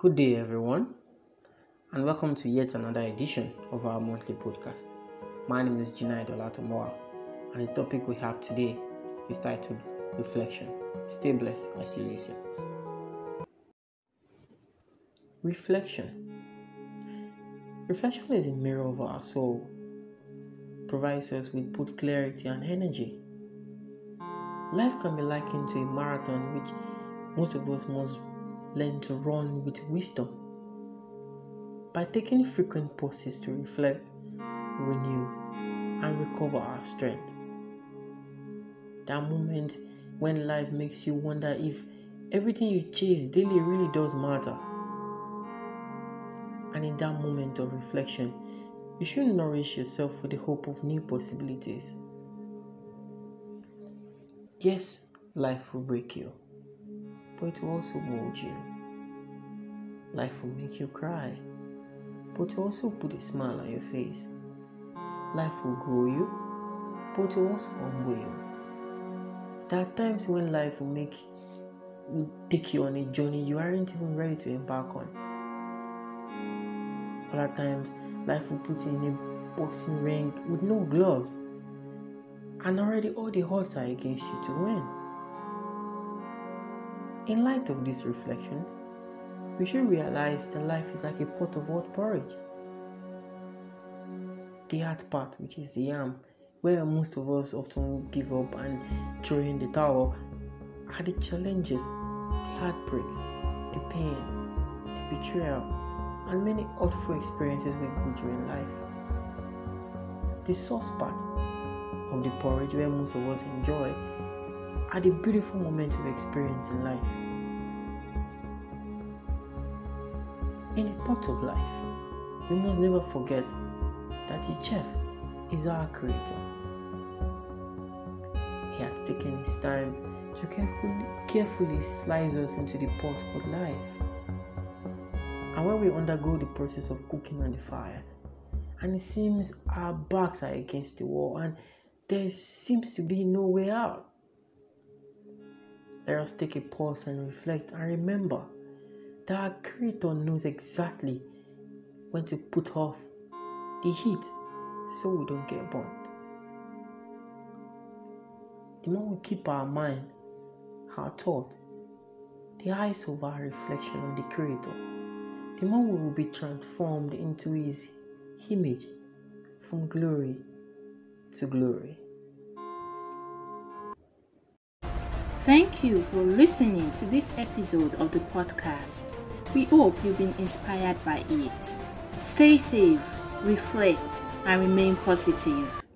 Good day, everyone, and welcome to yet another edition of our monthly podcast. My name is Junaid Olatomoa, and the topic we have today is titled Reflection. Stay blessed as you listen. Reflection. Reflection is a mirror of our soul, provides us with both clarity and energy. Life can be likened to a marathon which most of us must learn to run with wisdom. By taking frequent pauses to reflect, renew, and recover our strength. That moment when life makes you wonder if everything you chase daily really does matter. And in that moment of reflection, you should nourish yourself with the hope of new possibilities. Yes, life will break you but it will also mold you. Life will make you cry, but it will also put a smile on your face. Life will grow you, but it will also humble you. There are times when life will make will take you on a journey you aren't even ready to embark on. Other times, life will put you in a boxing ring with no gloves, and already all the odds are against you to win. In light of these reflections, we should realize that life is like a pot of hot porridge. The hard part, which is the yam, where most of us often give up and throw in the towel, are the challenges, the heartbreaks, the pain, the betrayal, and many hurtful experiences we go through in life. The sauce part of the porridge, where most of us enjoy, are the beautiful moments we experience in life. In the pot of life, we must never forget that the chef is our creator. He has taken his time to carefully, carefully slice us into the pot called life. And when we undergo the process of cooking on the fire, and it seems our backs are against the wall and there seems to be no way out let us take a pause and reflect and remember that our Creator knows exactly when to put off the heat so we don't get burnt. The more we keep our mind, our thought, the eyes of our reflection on the Creator, the more we will be transformed into His image from glory to glory. Thank you for listening to this episode of the podcast. We hope you've been inspired by it. Stay safe, reflect, and remain positive.